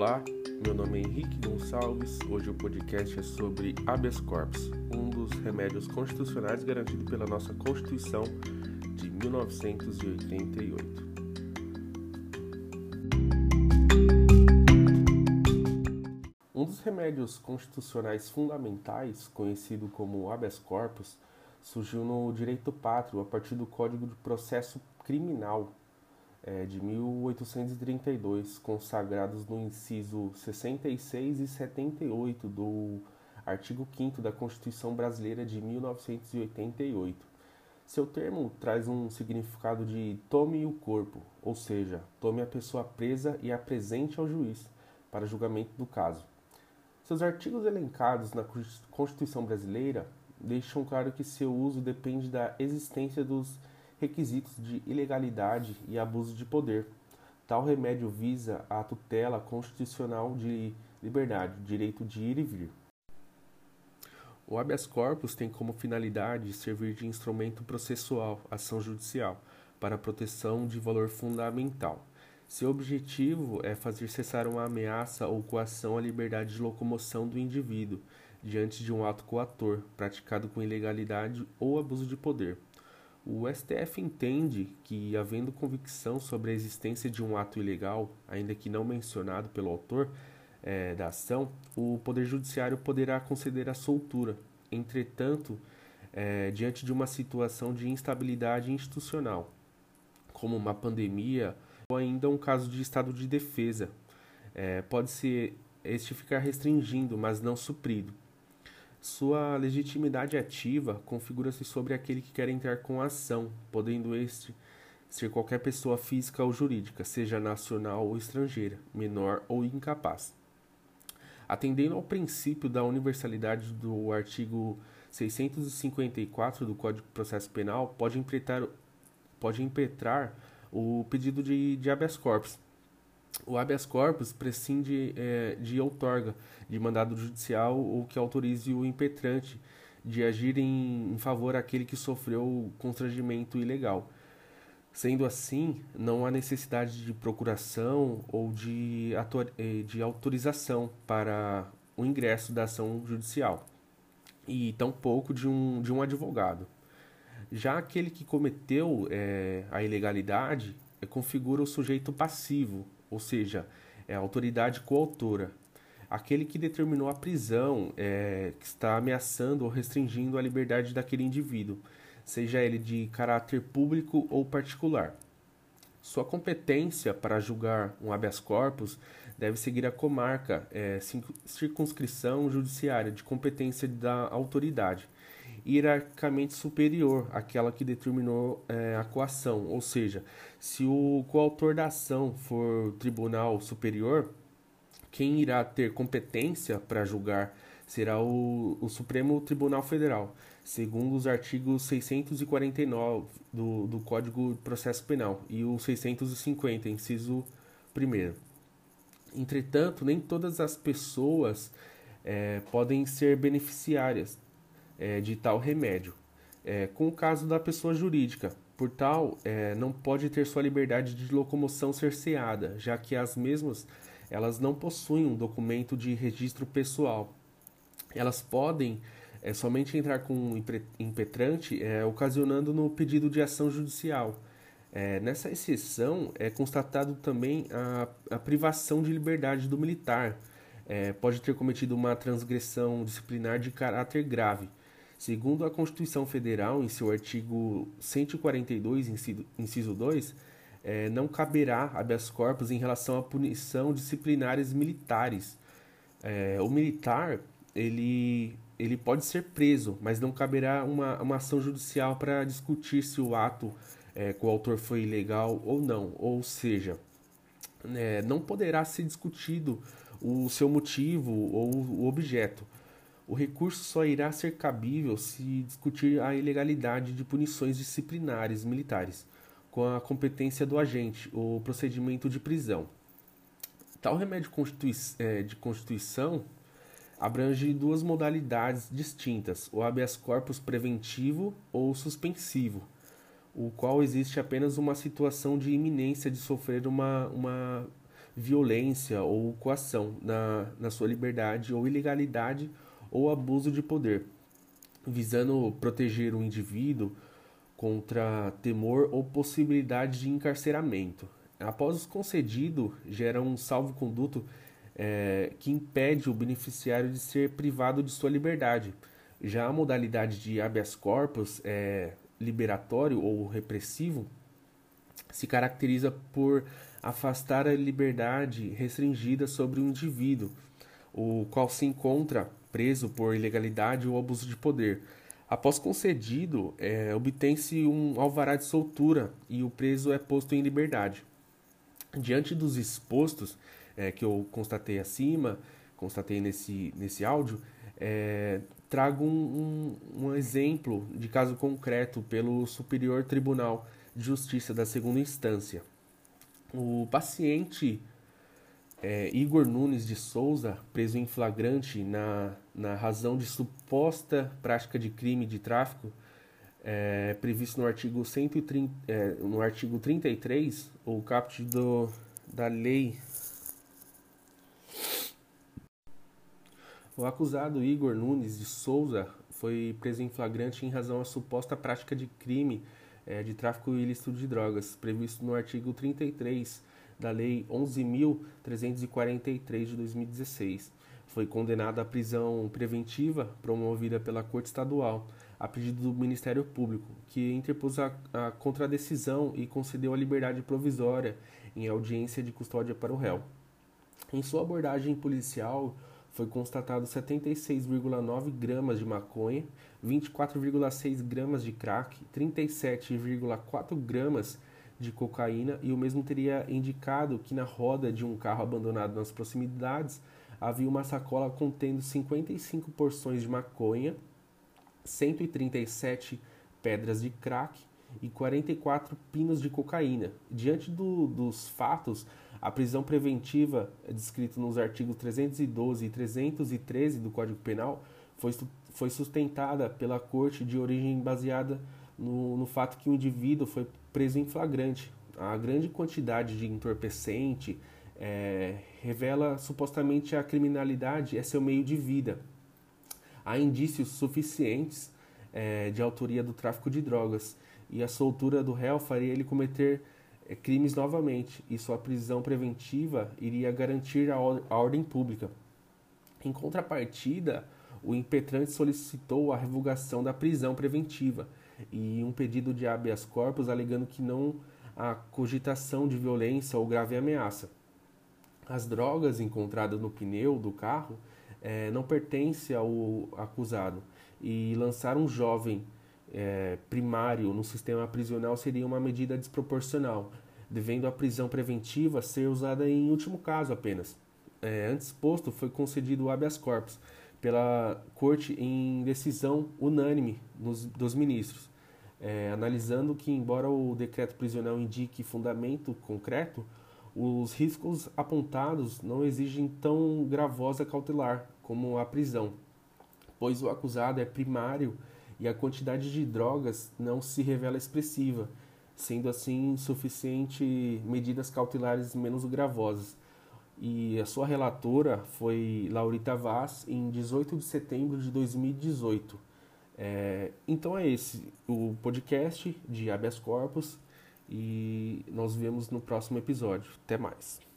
Olá, meu nome é Henrique Gonçalves. Hoje o podcast é sobre habeas corpus, um dos remédios constitucionais garantido pela nossa Constituição de 1988. Um dos remédios constitucionais fundamentais, conhecido como habeas corpus, surgiu no direito pátrio a partir do Código de Processo Criminal é, de 1832, consagrados no inciso 66 e 78 do artigo 5 da Constituição Brasileira de 1988. Seu termo traz um significado de tome o corpo, ou seja, tome a pessoa presa e apresente ao juiz para julgamento do caso. Seus artigos elencados na Constituição Brasileira deixam claro que seu uso depende da existência dos requisitos de ilegalidade e abuso de poder. Tal remédio visa a tutela constitucional de liberdade, direito de ir e vir. O habeas corpus tem como finalidade servir de instrumento processual, ação judicial, para a proteção de valor fundamental. Seu objetivo é fazer cessar uma ameaça ou coação à liberdade de locomoção do indivíduo diante de um ato coator, praticado com ilegalidade ou abuso de poder. O STF entende que, havendo convicção sobre a existência de um ato ilegal, ainda que não mencionado pelo autor é, da ação, o Poder Judiciário poderá conceder a soltura. Entretanto, é, diante de uma situação de instabilidade institucional, como uma pandemia ou ainda um caso de estado de defesa, é, pode-se este ficar restringindo, mas não suprido. Sua legitimidade ativa configura-se sobre aquele que quer entrar com a ação, podendo este ser qualquer pessoa física ou jurídica, seja nacional ou estrangeira, menor ou incapaz. Atendendo ao princípio da universalidade do artigo 654 do Código de Processo Penal, pode impetrar, pode impetrar o pedido de, de habeas corpus, o habeas corpus prescinde é, de outorga de mandado judicial ou que autorize o impetrante de agir em, em favor daquele que sofreu constrangimento ilegal. Sendo assim, não há necessidade de procuração ou de, é, de autorização para o ingresso da ação judicial, e tampouco de um, de um advogado. Já aquele que cometeu é, a ilegalidade é, configura o sujeito passivo, ou seja, é a autoridade coautora, aquele que determinou a prisão, é, que está ameaçando ou restringindo a liberdade daquele indivíduo, seja ele de caráter público ou particular. Sua competência para julgar um habeas corpus deve seguir a comarca, é, circunscrição judiciária de competência da autoridade, hierarquicamente superior àquela que determinou é, a coação, ou seja, se o coautor da ação for tribunal superior, quem irá ter competência para julgar será o, o, Supremo Tribunal Federal, segundo os artigos 649 do, do Código de Processo Penal e o 650, inciso 1. Entretanto, nem todas as pessoas é, podem ser beneficiárias é, de tal remédio. É, com o caso da pessoa jurídica, por tal, é, não pode ter sua liberdade de locomoção cerceada, já que as mesmas elas não possuem um documento de registro pessoal. Elas podem é, somente entrar com um impetrante, é, ocasionando no pedido de ação judicial. É, nessa exceção, é constatado também a, a privação de liberdade do militar. É, pode ter cometido uma transgressão disciplinar de caráter grave, Segundo a Constituição Federal, em seu artigo 142, inciso 2, é, não caberá habeas corpus em relação à punição disciplinares militares. É, o militar, ele, ele pode ser preso, mas não caberá uma, uma ação judicial para discutir se o ato é, com o autor foi ilegal ou não. Ou seja, é, não poderá ser discutido o seu motivo ou o objeto o recurso só irá ser cabível se discutir a ilegalidade de punições disciplinares militares, com a competência do agente, o procedimento de prisão. Tal remédio é, de constituição abrange duas modalidades distintas: o habeas corpus preventivo ou suspensivo, o qual existe apenas uma situação de iminência de sofrer uma, uma violência ou coação na, na sua liberdade ou ilegalidade ou abuso de poder, visando proteger o indivíduo contra temor ou possibilidade de encarceramento. Após o concedido, gera um salvo-conduto é, que impede o beneficiário de ser privado de sua liberdade. Já a modalidade de habeas corpus, é, liberatório ou repressivo, se caracteriza por afastar a liberdade restringida sobre o indivíduo, o qual se encontra preso por ilegalidade ou abuso de poder. Após concedido, é, obtém-se um alvará de soltura e o preso é posto em liberdade. Diante dos expostos é, que eu constatei acima, constatei nesse, nesse áudio, é, trago um, um, um exemplo de caso concreto pelo Superior Tribunal de Justiça da Segunda Instância. O paciente é, Igor Nunes de Souza, preso em flagrante na, na razão de suposta prática de crime de tráfico, é, previsto no artigo, 130, é, no artigo 33, o caput do, da lei. O acusado Igor Nunes de Souza foi preso em flagrante em razão da suposta prática de crime é, de tráfico ilícito de drogas, previsto no artigo 33 da Lei 11.343 de 2016. Foi condenado à prisão preventiva promovida pela Corte Estadual, a pedido do Ministério Público, que interpôs a, a contradecisão e concedeu a liberdade provisória em audiência de custódia para o réu. Em sua abordagem policial, foi constatado 76,9 gramas de maconha, 24,6 gramas de crack, 37,4 gramas de cocaína e o mesmo teria indicado que na roda de um carro abandonado nas proximidades havia uma sacola contendo 55 porções de maconha, 137 pedras de crack e 44 pinos de cocaína. Diante do, dos fatos, a prisão preventiva, descrita nos artigos 312 e 313 do Código Penal, foi, foi sustentada pela Corte de origem baseada no, no fato que o indivíduo foi preso em flagrante. A grande quantidade de entorpecente é, revela supostamente a criminalidade é seu meio de vida. Há indícios suficientes é, de autoria do tráfico de drogas e a soltura do réu faria ele cometer é, crimes novamente e sua prisão preventiva iria garantir a, a ordem pública. Em contrapartida, o impetrante solicitou a revogação da prisão preventiva e um pedido de habeas corpus alegando que não há cogitação de violência ou grave ameaça. As drogas encontradas no pneu do carro é, não pertencem ao acusado e lançar um jovem é, primário no sistema prisional seria uma medida desproporcional, devendo a prisão preventiva ser usada em último caso apenas. É, antes posto, foi concedido o habeas corpus pela Corte em decisão unânime nos, dos ministros, é, analisando que, embora o decreto prisional indique fundamento concreto, os riscos apontados não exigem tão gravosa cautelar como a prisão, pois o acusado é primário e a quantidade de drogas não se revela expressiva, sendo assim suficiente medidas cautelares menos gravosas e a sua relatora foi Laurita Vaz em 18 de setembro de 2018. É, então é esse o podcast de habeas corpus e nós vemos no próximo episódio. Até mais.